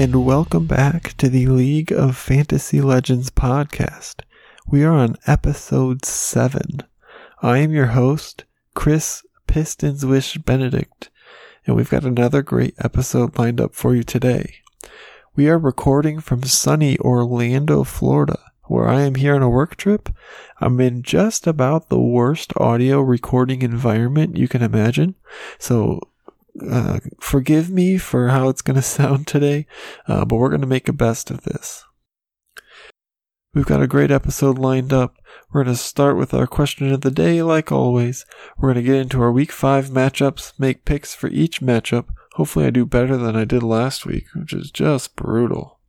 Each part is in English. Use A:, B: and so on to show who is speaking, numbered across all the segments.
A: And welcome back to the League of Fantasy Legends podcast. We are on episode 7. I am your host, Chris Pistons Wish Benedict, and we've got another great episode lined up for you today. We are recording from sunny Orlando, Florida, where I am here on a work trip. I'm in just about the worst audio recording environment you can imagine. So uh, forgive me for how it's going to sound today, uh, but we're going to make the best of this. We've got a great episode lined up. We're going to start with our question of the day, like always. We're going to get into our week five matchups, make picks for each matchup. Hopefully, I do better than I did last week, which is just brutal.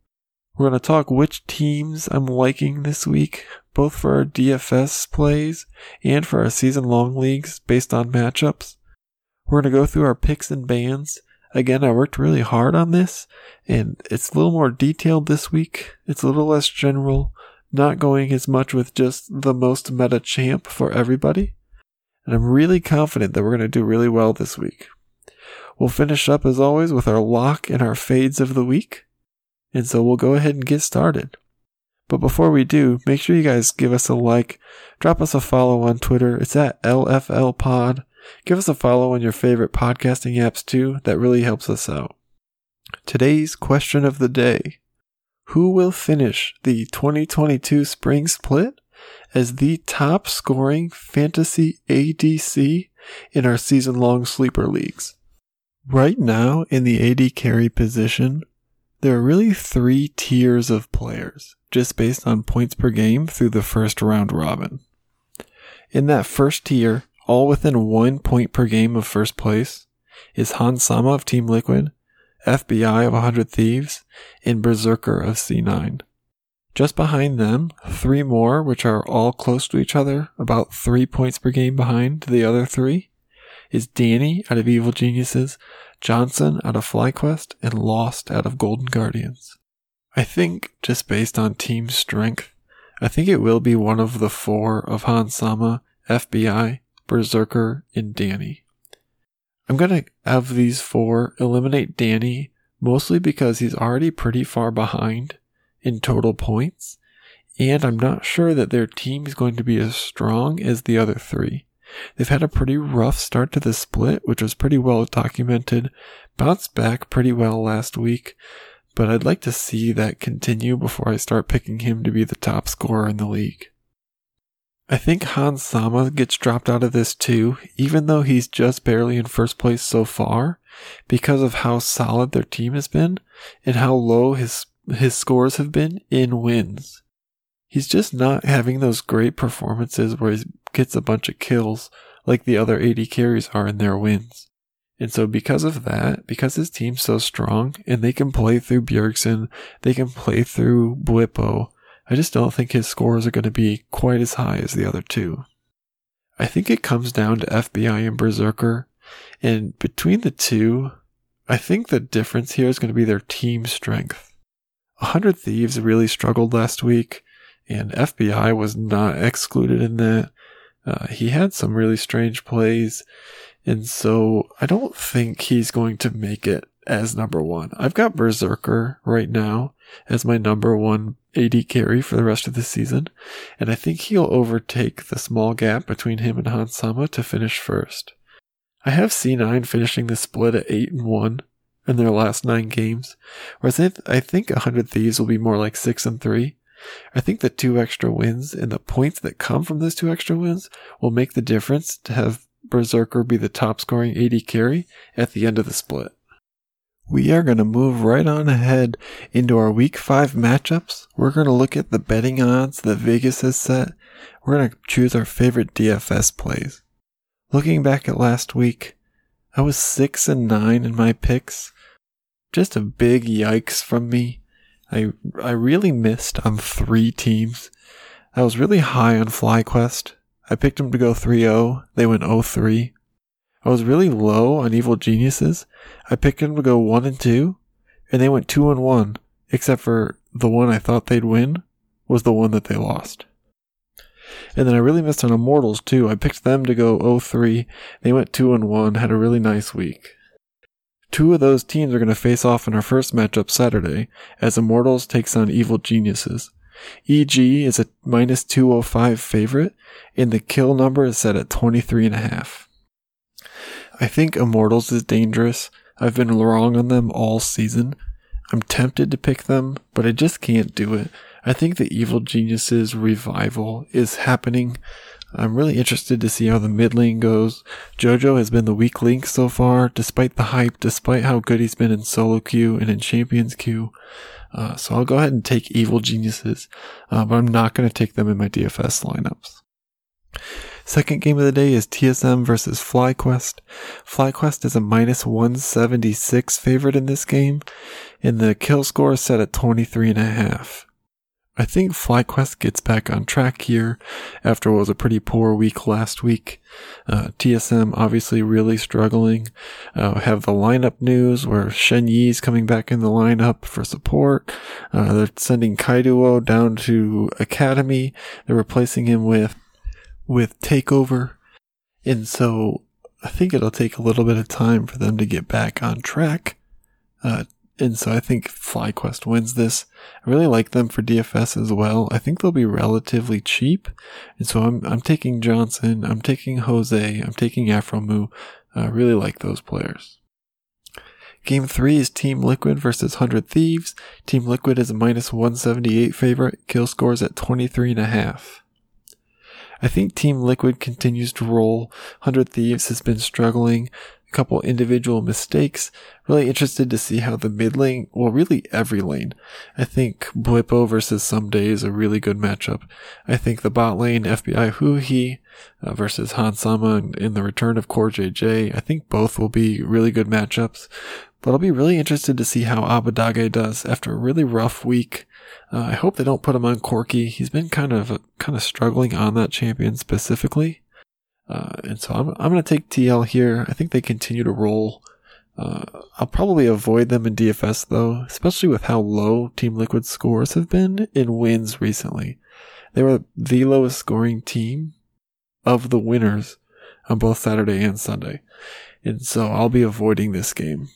A: We're going to talk which teams I'm liking this week, both for our DFS plays and for our season long leagues based on matchups. We're going to go through our picks and bans. Again, I worked really hard on this, and it's a little more detailed this week. It's a little less general, not going as much with just the most meta champ for everybody. And I'm really confident that we're going to do really well this week. We'll finish up as always with our lock and our fades of the week. And so we'll go ahead and get started. But before we do, make sure you guys give us a like, drop us a follow on Twitter. It's at LFL Pod. Give us a follow on your favorite podcasting apps too. That really helps us out. Today's question of the day Who will finish the 2022 spring split as the top scoring fantasy ADC in our season long sleeper leagues? Right now, in the AD carry position, there are really three tiers of players, just based on points per game through the first round robin. In that first tier, all within one point per game of first place, is Hans Sama of Team Liquid, FBI of 100 Thieves, and Berserker of C9. Just behind them, three more, which are all close to each other, about three points per game behind the other three, is Danny out of Evil Geniuses, Johnsun out of FlyQuest, and Lost out of Golden Guardians. I think, just based on team strength, I think it will be one of the four of Hans Sama, FBI, Berserker, and Danny. I'm gonna have these four eliminate Danny mostly because he's already pretty far behind in total points, and I'm not sure that their team is going to be as strong as the other three. They've had a pretty rough start to the split, which was pretty well documented, bounced back pretty well last week, but I'd like to see that continue before I start picking him to be the top scorer in the league. I think Hans Sama gets dropped out of this too, even though he's just barely in first place so far, because of how solid their team has been and how low his his scores have been in wins. He's just not having those great performances where he gets a bunch of kills like the other AD carries are in their wins. And so because of that, because his team's so strong and they can play through Bjergsen, they can play through Bwipo, I just don't think his scores are going to be quite as high as the other two. I think it comes down to FBI and Berserker, and between the two, I think the difference here is going to be their team strength. 100 Thieves really struggled last week, and FBI was not excluded in that. Uh, he had some really strange plays, and so I don't think he's going to make it as number one. I've got Berserker right now as my number one AD carry for the rest of the season, and I think he'll overtake the small gap between him and Hans Sama to finish first. I have C9 finishing the split at 8 and 1 in their last 9 games, whereas I think 100 Thieves will be more like 6 and 3. I think the two extra wins and the points that come from those two extra wins will make the difference to have Berserker be the top scoring AD carry at the end of the split. We are going to move right on ahead into our week five matchups. We're going to look at the betting odds that Vegas has set. We're going to choose our favorite DFS plays. Looking back at last week, I was six and nine in my picks. Just a big yikes from me. I, I really missed on three teams. I was really high on FlyQuest. I picked them to go 3-0. They went 0-3. I was really low on Evil Geniuses. I picked them to go one and two, and they went two and one, except for the one I thought they'd win was the one that they lost. And then I really missed on Immortals too. I picked them to go 0-3. They went 2 and 1, had a really nice week. Two of those teams are going to face off in our first matchup Saturday as Immortals takes on Evil Geniuses. EG is a minus 205 favorite and the kill number is set at 23 and a half. I think Immortals is dangerous. I've been wrong on them all season. I'm tempted to pick them, but I just can't do it. I think the Evil Geniuses revival is happening. I'm really interested to see how the mid lane goes. Jojo has been the weak link so far, despite the hype, despite how good he's been in solo queue and in champions queue. Uh, so I'll go ahead and take Evil Geniuses, uh, but I'm not going to take them in my DFS lineups. Second game of the day is TSM versus FlyQuest. FlyQuest is a minus 176 favorite in this game, and the kill score is set at 23 and a half. I think FlyQuest gets back on track here after what was a pretty poor week last week. Uh, TSM obviously really struggling. Uh, have the lineup news where Shen Yi's coming back in the lineup for support. Uh, they're sending Kaiduo down to Academy. They're replacing him with, with Takeover. And so I think it'll take a little bit of time for them to get back on track. Uh, and so I think FlyQuest wins this. I really like them for DFS as well. I think they'll be relatively cheap. And so I'm, I'm taking Johnsun, I'm taking Jose, I'm taking Aphromoo. I really like those players. Game three is Team Liquid versus 100 Thieves. Team Liquid is a minus 178 favorite. Kill scores at 23 and a half. I think Team Liquid continues to roll. 100 Thieves has been struggling couple individual mistakes. Really interested to see how the mid lane, well, really every lane. I think Bwipo versus Ssumday is a really good matchup. I think the bot lane, FBI Huhi uh, versus Hans Sama and, and the return of Core JJ, I think both will be really good matchups. But I'll be really interested to see how Abbedagge does after a really rough week. Uh, I hope they don't put him on Corki. He's been kind of kind of struggling on that champion specifically. Uh, and so I'm, I'm going to take TL here. I think they continue to roll. Uh, I'll probably avoid them in DFS though, especially with how low Team Liquid scores have been in wins recently. They were the lowest scoring team of the winners on both Saturday and Sunday. And so I'll be avoiding this game.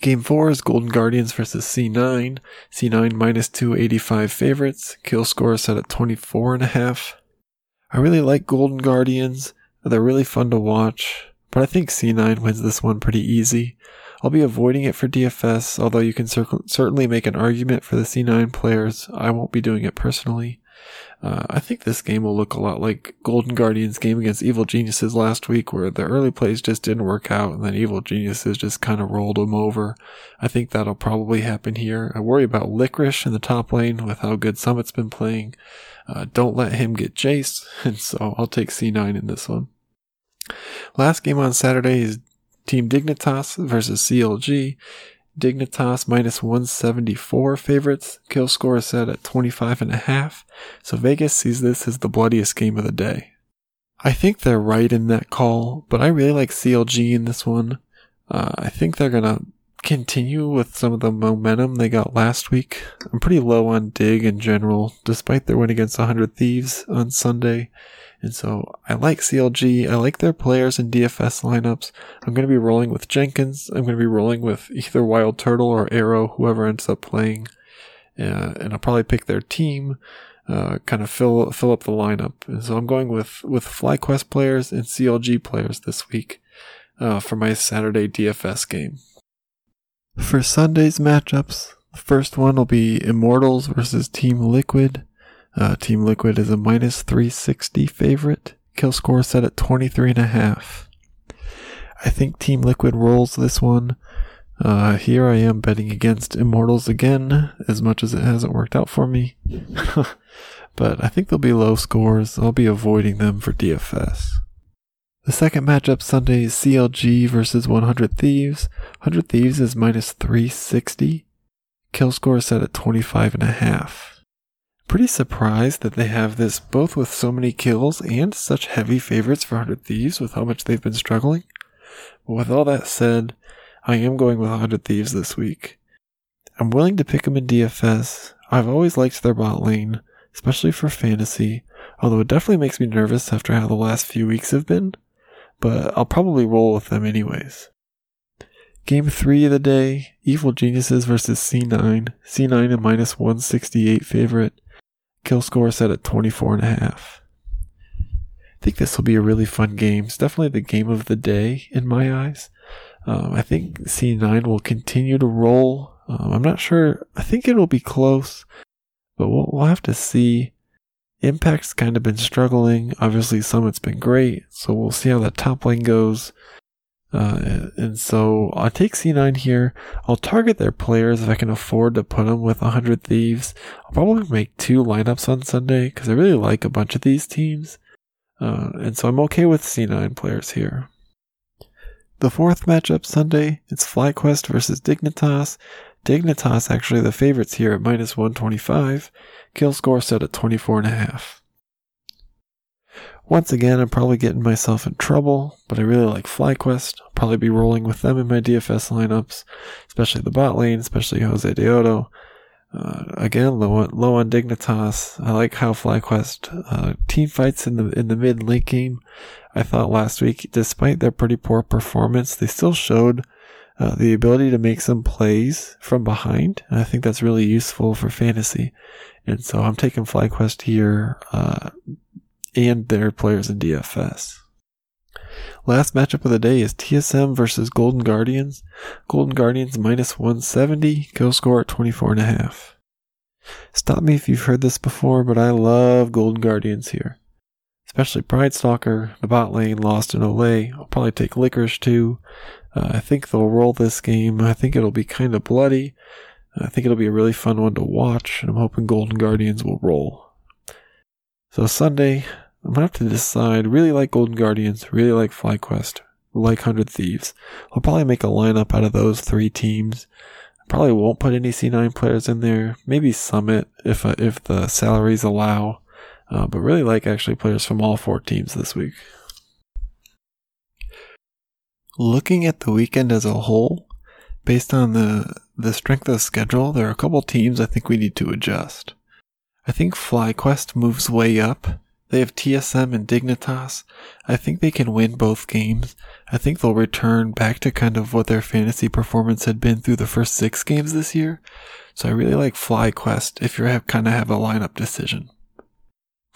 A: Game 4 is Golden Guardians versus C9. C9 minus 285 favorites. Kill score set at 24 and a half. I really like Golden Guardians. They're really fun to watch, but I think C9 wins this one pretty easy. I'll be avoiding it for DFS, although you can cer- certainly make an argument for the C9 players. I won't be doing it personally. Uh, I think this game will look a lot like Golden Guardians' game against Evil Geniuses last week, where the early plays just didn't work out, and then Evil Geniuses just kind of rolled them over. I think that'll probably happen here. I worry about Licorice in the top lane with how good Summit's been playing. Uh, don't let him get Jace, and so I'll take C9 in this one. Last game on Saturday is Team Dignitas versus CLG. Dignitas minus 174 favorites. Kill score is set at 25 and a half. So Vegas sees this as the bloodiest game of the day. I think they're right in that call, but I really like CLG in this one. Uh, I think they're gonna continue with some of the momentum they got last week. I'm pretty low on Dig in general, despite their win against 100 Thieves on Sunday. And so I like CLG. I like their players in DFS lineups. I'm going to be rolling with Jenkins. I'm going to be rolling with either Wild Turtle or Arrow, whoever ends up playing. Uh, and I'll probably pick their team, uh, kind of fill fill up the lineup. And so I'm going with with FlyQuest players and CLG players this week uh, for my Saturday DFS game. For Sunday's matchups, the first one will be Immortals versus Team Liquid. Uh, Team Liquid is a minus 360 favorite. Kill score set at 23 and a half. I think Team Liquid rolls this one. Uh, here I am betting against Immortals again, as much as it hasn't worked out for me. but I think they'll be low scores. I'll be avoiding them for DFS. The second matchup Sunday is CLG versus 100 Thieves. 100 Thieves is minus 360. Kill score is set at 25 and a half. Pretty surprised that they have this both with so many kills and such heavy favorites for 100 Thieves with how much they've been struggling. But with all that said, I am going with 100 Thieves this week. I'm willing to pick them in DFS. I've always liked their bot lane, especially for fantasy, although it definitely makes me nervous after how the last few weeks have been but I'll probably roll with them anyways. Game three of the day, Evil Geniuses versus C9. C9 a minus 168 favorite. Kill score set at 24 and a half. I think this will be a really fun game. It's definitely the game of the day in my eyes. Um, I think C9 will continue to roll. Um, I'm not sure. I think it'll be close, but we'll, we'll have to see. Impact's kind of been struggling. Obviously, Summit's been great. So we'll see how that top lane goes. Uh, and so I'll take C9 here. I'll target their players if I can afford to put them with 100 Thieves. I'll probably make two lineups on Sunday because I really like a bunch of these teams. Uh, and so I'm okay with C9 players here. The fourth matchup Sunday, it's FlyQuest versus Dignitas. Dignitas actually the favorites here at minus 125. Kill score set at 24.5. Once again, I'm probably getting myself in trouble, but I really like FlyQuest. I'll probably be rolling with them in my DFS lineups, especially the bot lane, especially Josedeodo. Uh, again, low on, low on Dignitas. I like how FlyQuest uh, team fights in the in the mid late game. I thought last week, despite their pretty poor performance, they still showed uh, the ability to make some plays from behind. I think that's really useful for fantasy. And so I'm taking FlyQuest here uh, and their players in DFS. Last matchup of the day is TSM versus Golden Guardians. Golden Guardians minus 170, kill score at 24.5. Stop me if you've heard this before, but I love Golden Guardians here. Especially Pridestalker, the bot lane, Lost in Olleh. I'll probably take Licorice too. Uh, I think they'll roll this game. I think it'll be kind of bloody. I think it'll be a really fun one to watch, and I'm hoping Golden Guardians will roll. So Sunday, I'm gonna have to decide. Really like Golden Guardians, really like FlyQuest, like Hundred Thieves. I'll probably make a lineup out of those three teams. I probably won't put any C9 players in there. Maybe Summit if uh, if the salaries allow. Uh, but really like actually players from all four teams this week. Looking at the weekend as a whole, based on the the strength of the schedule, there are a couple teams I think we need to adjust. I think FlyQuest moves way up they have TSM and Dignitas. I think they can win both games. I think they'll return back to kind of what their fantasy performance had been through the first six games this year. So I really like FlyQuest if you have kind of have a lineup decision.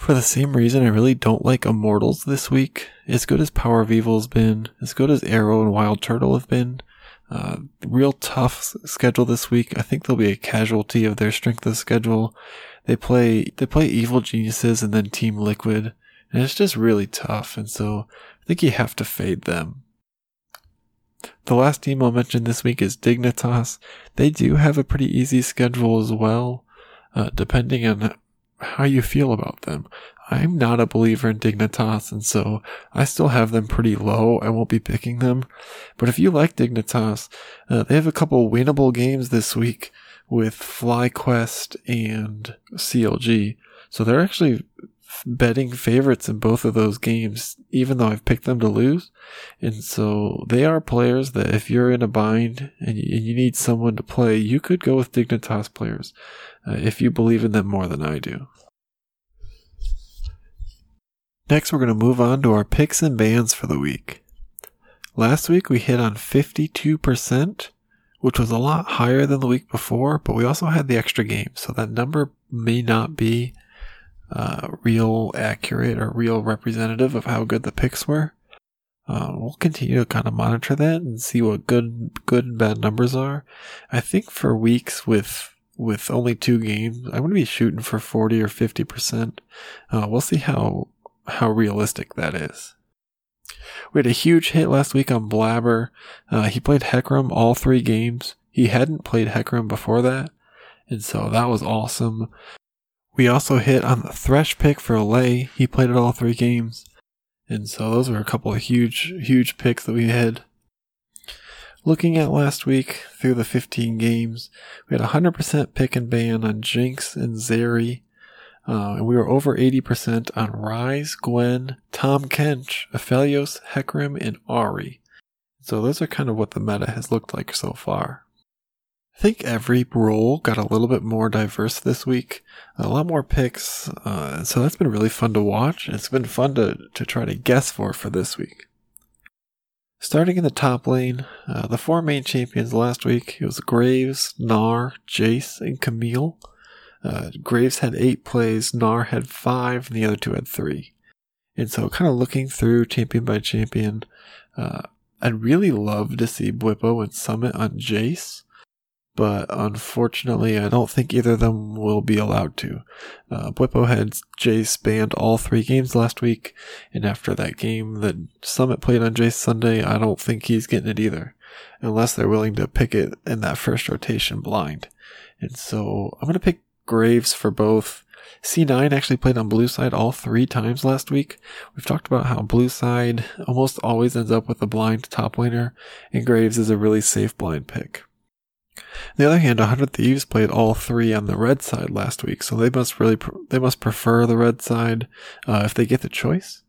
A: For the same reason, I really don't like Immortals this week. As good as Power of Evil's been, as good as Arrow and Wild Turtle have been, uh, real tough schedule this week. I think they'll be a casualty of their strength of schedule. They play they play Evil Geniuses and then Team Liquid, and it's just really tough. And so I think you have to fade them. The last team I'll mention this week is Dignitas. They do have a pretty easy schedule as well, uh, depending on how you feel about them. I'm not a believer in Dignitas, and so I still have them pretty low. I won't be picking them. But if you like Dignitas, uh, they have a couple winnable games this week with FlyQuest and CLG. So they're actually betting favorites in both of those games, even though I've picked them to lose. And so they are players that if you're in a bind and you, need someone to play, you could go with Dignitas players uh, if you believe in them more than I do. Next, we're going to move on to our picks and bans for the week. Last week we hit on 52% which was a lot higher than the week before, but we also had the extra game. So that number may not be uh, real accurate or real representative of how good the picks were. Uh, we'll continue to kind of monitor that and see what good, good and bad numbers are. I think for weeks with with only two games, I'm going to be shooting for 40 or 50 percent. Uh, we'll see how how realistic that is. We had a huge hit last week on Blaber. Uh, he played Hecarim all three games. He hadn't played Hecarim before that. And so that was awesome. We also hit on the Thresh pick for Lay. He played it all three games. And so those were a couple of huge, huge picks that we had. Looking at last week through the 15 games, we had 100% pick and ban on Jinx and Zeri. Uh, and we were over 80% on Ryze, Gwen, Tahm Kench, Aphelios, Hecarim, and Ahri. So those are kind of what the meta has looked like so far. I think every role got a little bit more diverse this week, a lot more picks, uh, so that's been really fun to watch. It's been fun to, to try to guess for for this week. Starting in the top lane, uh, the four main champions last week, it was Graves, Gnar, Jace, and Camille. Uh, Graves had eight plays, Gnar had five, and the other two had three. And so, kind of looking through champion by champion, uh, I'd really love to see Bwipo and Summit on Jace but unfortunately, I don't think either of them will be allowed to. Uh, had Jace banned all three games last week, and after that game that Summit played on Jace Sunday, I don't think he's getting it either, unless they're willing to pick it in that first rotation blind. And so I'm going to pick Graves for both. C9 actually played on blue side all three times last week. We've talked about how blue side almost always ends up with a blind top laner, and Graves is a really safe blind pick. On the other hand, 100 Thieves played all three on the red side last week, so they must really they must prefer the red side uh, if they get the choice.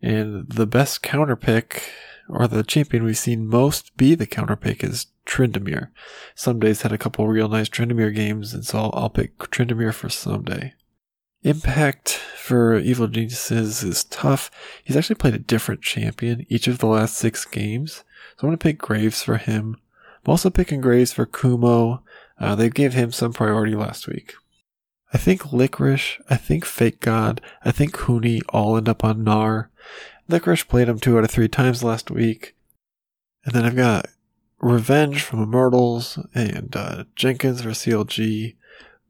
A: And the best counter pick, or the champion we've seen most be the counter pick, is Tryndamere. days had a couple real nice Tryndamere games, and so I'll, I'll pick Tryndamere for Ssumday. Impact for Evil Geniuses is tough. He's actually played a different champion each of the last six games, so I'm going to pick Graves for him. I'm also picking Graves for Kumo. Uh, they gave him some priority last week. I think Licorice, I think FakeGod, I think Huni all end up on Gnar. Licorice played him two out of three times last week. And then I've got Revenge from Immortals and uh, Jenkins for CLG,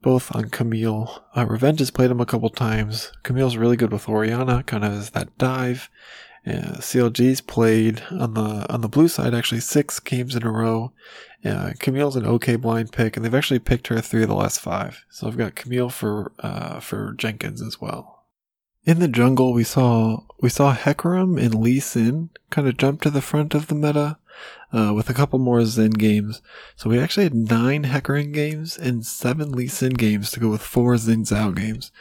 A: both on Camille. Uh, Revenge has played him a couple times. Camille's really good with Orianna, kind of as that dive. Yeah, CLG's played on the on the blue side actually six games in a row. Yeah, Camille's an okay blind pick, and they've actually picked her three of the last five. So I've got Camille for uh, for Jenkins as well. In the jungle, we saw we saw Hecarim and Lee Sin kind of jump to the front of the meta uh, with a couple more Xin games. So we actually had nine Hecarim games and seven Lee Sin games to go with four Xin Zhao games.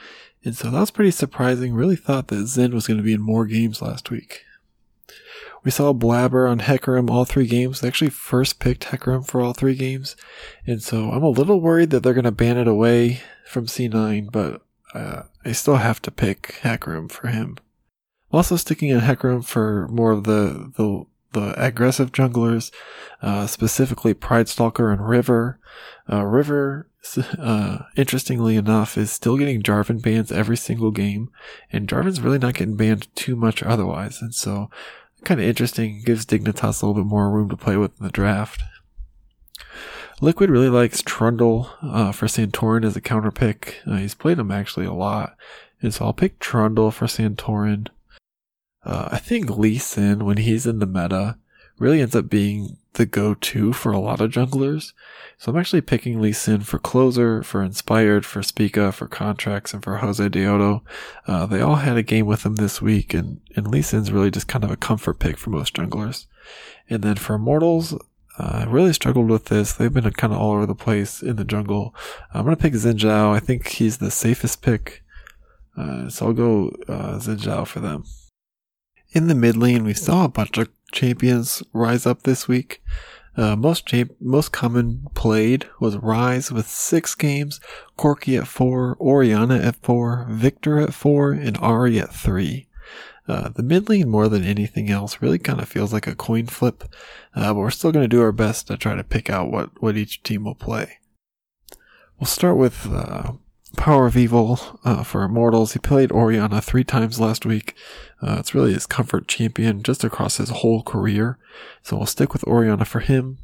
A: And so that was pretty surprising. Really thought that Xin was going to be in more games last week. We saw Blaber on Hecarim all three games. They actually first picked Hecarim for all three games. And so I'm a little worried that they're going to ban it away from C9, but uh, I still have to pick Hecarim for him. I'm also sticking on Hecarim for more of the, the the aggressive junglers, uh, specifically Pridestalker and River. Uh, River, uh, interestingly enough, is still getting Jarvan bans every single game, and Jarvan's really not getting banned too much otherwise, and so kind of interesting. Gives Dignitas a little bit more room to play with in the draft. Liquid really likes Trundle uh, for Santorin as a counter pick. Uh, he's played him actually a lot, and so I'll pick Trundle for Santorin. Uh, I think Lee Sin, when he's in the meta, really ends up being the go-to for a lot of junglers. So I'm actually picking Lee Sin for Closer, for Inspired, for Spica, for Contractz, and for Josedeodo. Uh, they all had a game with him this week, and, and Lee Sin's really just kind of a comfort pick for most junglers. And then for Immortals, uh, I really struggled with this. They've been kind of all over the place in the jungle. I'm going to pick Xin Zhao. I think he's the safest pick. Uh, so I'll go uh, Xin Zhao for them. In the mid lane, we saw a bunch of champions rise up this week. Uh, most champ- most common played was Ryze with six games, Corki at four, Orianna at four, Viktor at four, and Ahri at three. Uh, the mid lane more than anything else really kind of feels like a coin flip, uh, but we're still going to do our best to try to pick out what, what each team will play. We'll start with uh, Power of Evil uh, for Immortals. He played Orianna three times last week. Uh, it's really his comfort champion just across his whole career. So we'll stick with Orianna for him.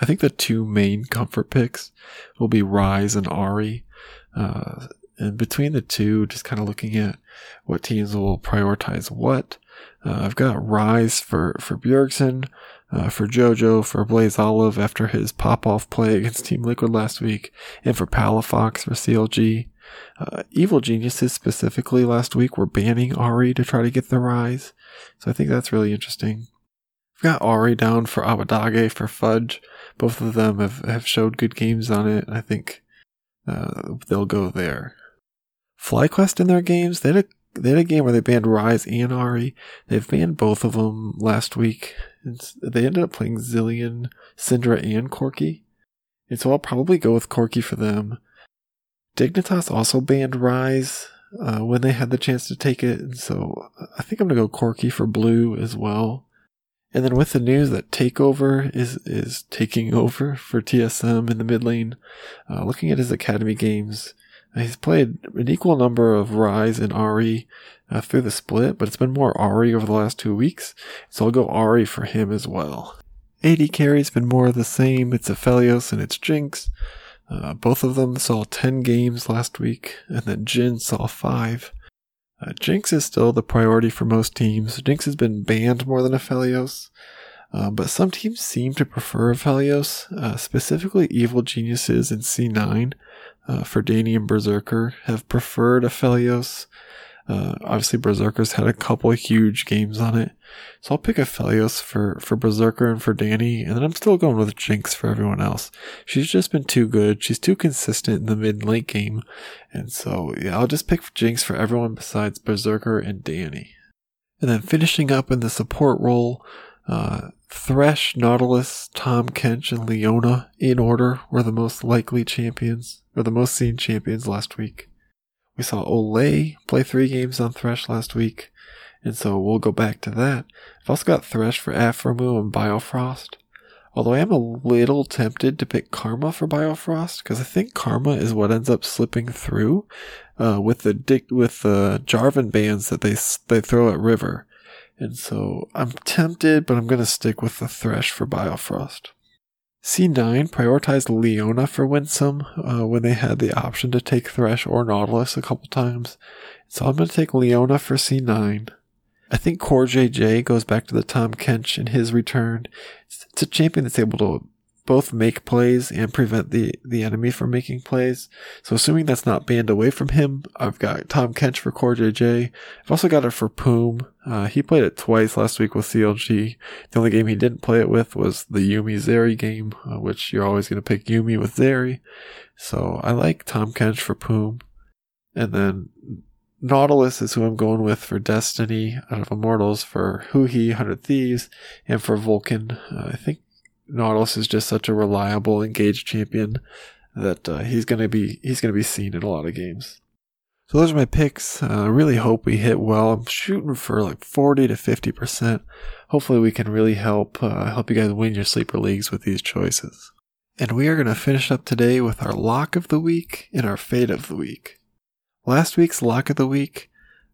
A: I think the two main comfort picks will be Ryze and Ahri. Uh, and between the two, just kind of looking at what teams will prioritize what. Uh, I've got Ryze for, for Bjergsen, uh, for JoJo, for Blaze Olive after his pop off play against Team Liquid last week, and for Palafox for CLG. Uh, Evil Geniuses specifically last week were banning Ahri to try to get the Ryze, so I think that's really interesting. I've got Ahri down for Abbedagge for Fudge. Both of them have, have showed good games on it. I think uh, they'll go there. FlyQuest in their games, they had a they had a game where they banned Ryze and Ahri. They've banned both of them last week. They ended up playing Zilean, Syndra, and Corki. And so I'll probably go with Corki for them. Dignitas also banned Ryze uh, when they had the chance to take it. And so I think I'm going to go Corki for Blue as well. And then with the news that Takeover is is taking over for TSM in the mid lane, uh, looking at his academy games, he's played an equal number of Ryze and Ahri uh, through the split, but it's been more Ahri over the last two weeks, so I'll go Ahri for him as well. AD carry's been more of the same. It's Aphelios and it's Jinx. Uh, both of them saw 10 games last week, and then Jhin saw 5. Uh, Jinx is still the priority for most teams. Jinx has been banned more than Aphelios, uh, but some teams seem to prefer Aphelios, uh, specifically Evil Geniuses and C9 uh, for Danny and Berserker have preferred Aphelios. Uh, obviously, Berserker's had a couple huge games on it. So I'll pick Aphelios for, for Berserker and for Danny, and then I'm still going with Jinx for everyone else. She's just been too good. She's too consistent in the mid late game. And so, yeah, I'll just pick Jinx for everyone besides Berserker and Danny. And then finishing up in the support role, uh, Thresh, Nautilus, Tahm Kench, and Leona in order were the most likely champions, or the most seen champions last week. We saw Olleh play three games on Thresh last week, and so we'll go back to that. I've also got Thresh for Aphromoo and Biofrost. Although I am a little tempted to pick Karma for Biofrost because I think Karma is what ends up slipping through uh, with the with the Jarvan bans that they they throw at River, and so I'm tempted, but I'm gonna stick with the Thresh for Biofrost. C9 prioritized Leona for Winsome uh, when they had the option to take Thresh or Nautilus a couple times. So I'm going to take Leona for C9. I think CoreJJ goes back to the Tahm Kench in his return. It's a champion that's able to both make plays and prevent the, the enemy from making plays. So assuming that's not banned away from him, I've got Tahm Kench for CoreJJ. I've also got it for Poome. Uh, he played it twice last week with CLG. The only game he didn't play it with was the Yuumi Zeri game, uh, which you're always going to pick Yuumi with Zeri. So I like Tahm Kench for Poome. And then Nautilus is who I'm going with for Destiny out of Immortals for Huhi, 100 Thieves, and for Vulcan. Uh, I think Nautilus is just such a reliable, engaged champion that uh, he's gonna be he's gonna be seen in a lot of games. So those are my picks. I uh, really hope we hit well. I'm shooting for like 40 to 50 percent. Hopefully, we can really help uh, help you guys win your sleeper leagues with these choices. And we are going to finish up today with our lock of the week and our fade of the week. Last week's lock of the week,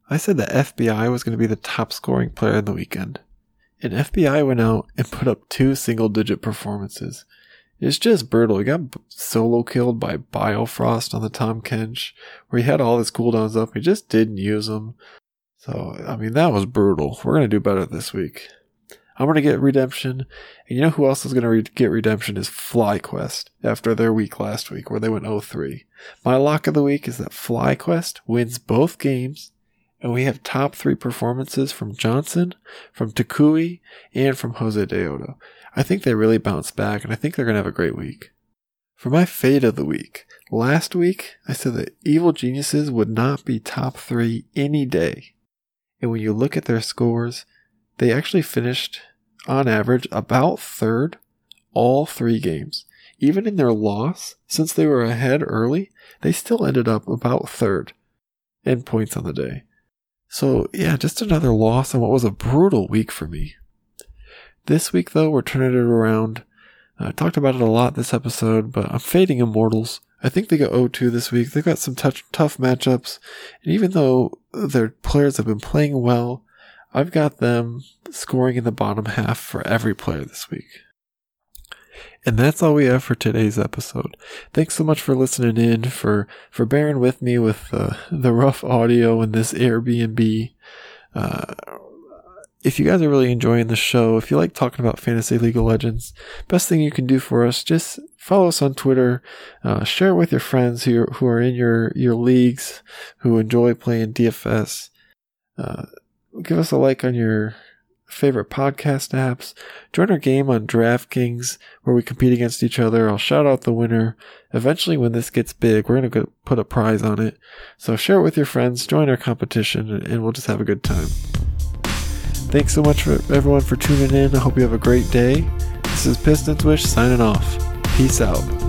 A: I said the FBI was going to be the top scoring player in the weekend and FBI went out and put up two single digit performances. It's just brutal. He got solo killed by Biofrost on the Tahm Kench, where he had all his cooldowns up. He just didn't use them. So, I mean, that was brutal. We're going to do better this week. I'm going to get redemption. And you know who else is going to re- get redemption is FlyQuest after their week last week where they went 0-3. My lock of the week is that FlyQuest wins both games and we have top three performances from Johnsun, from Toucouille, and from Josedeodo. I think they really bounced back, and I think they're going to have a great week. For my fade of the week, last week I said that Evil Geniuses would not be top three any day. And when you look at their scores, they actually finished, on average, about third all three games. Even in their loss, since they were ahead early, they still ended up about third in points on the day. So, yeah, just another loss on what was a brutal week for me. This week, though, we're turning it around. I talked about it a lot this episode, but I'm fading Immortals. I think they go 0-2 this week. They've got some touch, tough matchups. And even though their players have been playing well, I've got them scoring in the bottom half for every player this week. And that's all we have for today's episode. Thanks so much for listening in, for for bearing with me with uh, the rough audio in this Airbnb. Uh, if you guys are really enjoying the show, if you like talking about Fantasy League of Legends, best thing you can do for us, just follow us on Twitter, uh, share it with your friends who are, who are in your, your leagues, who enjoy playing DFS. Uh, give us a like on your favorite podcast apps. Join our game on DraftKings where we compete against each other. I'll shout out the winner. Eventually, when this gets big, we're going to put a prize on it. So share it with your friends, join our competition, and we'll just have a good time. Thanks so much for everyone for tuning in. I hope you have a great day. This is Pistons Wish signing off. Peace out.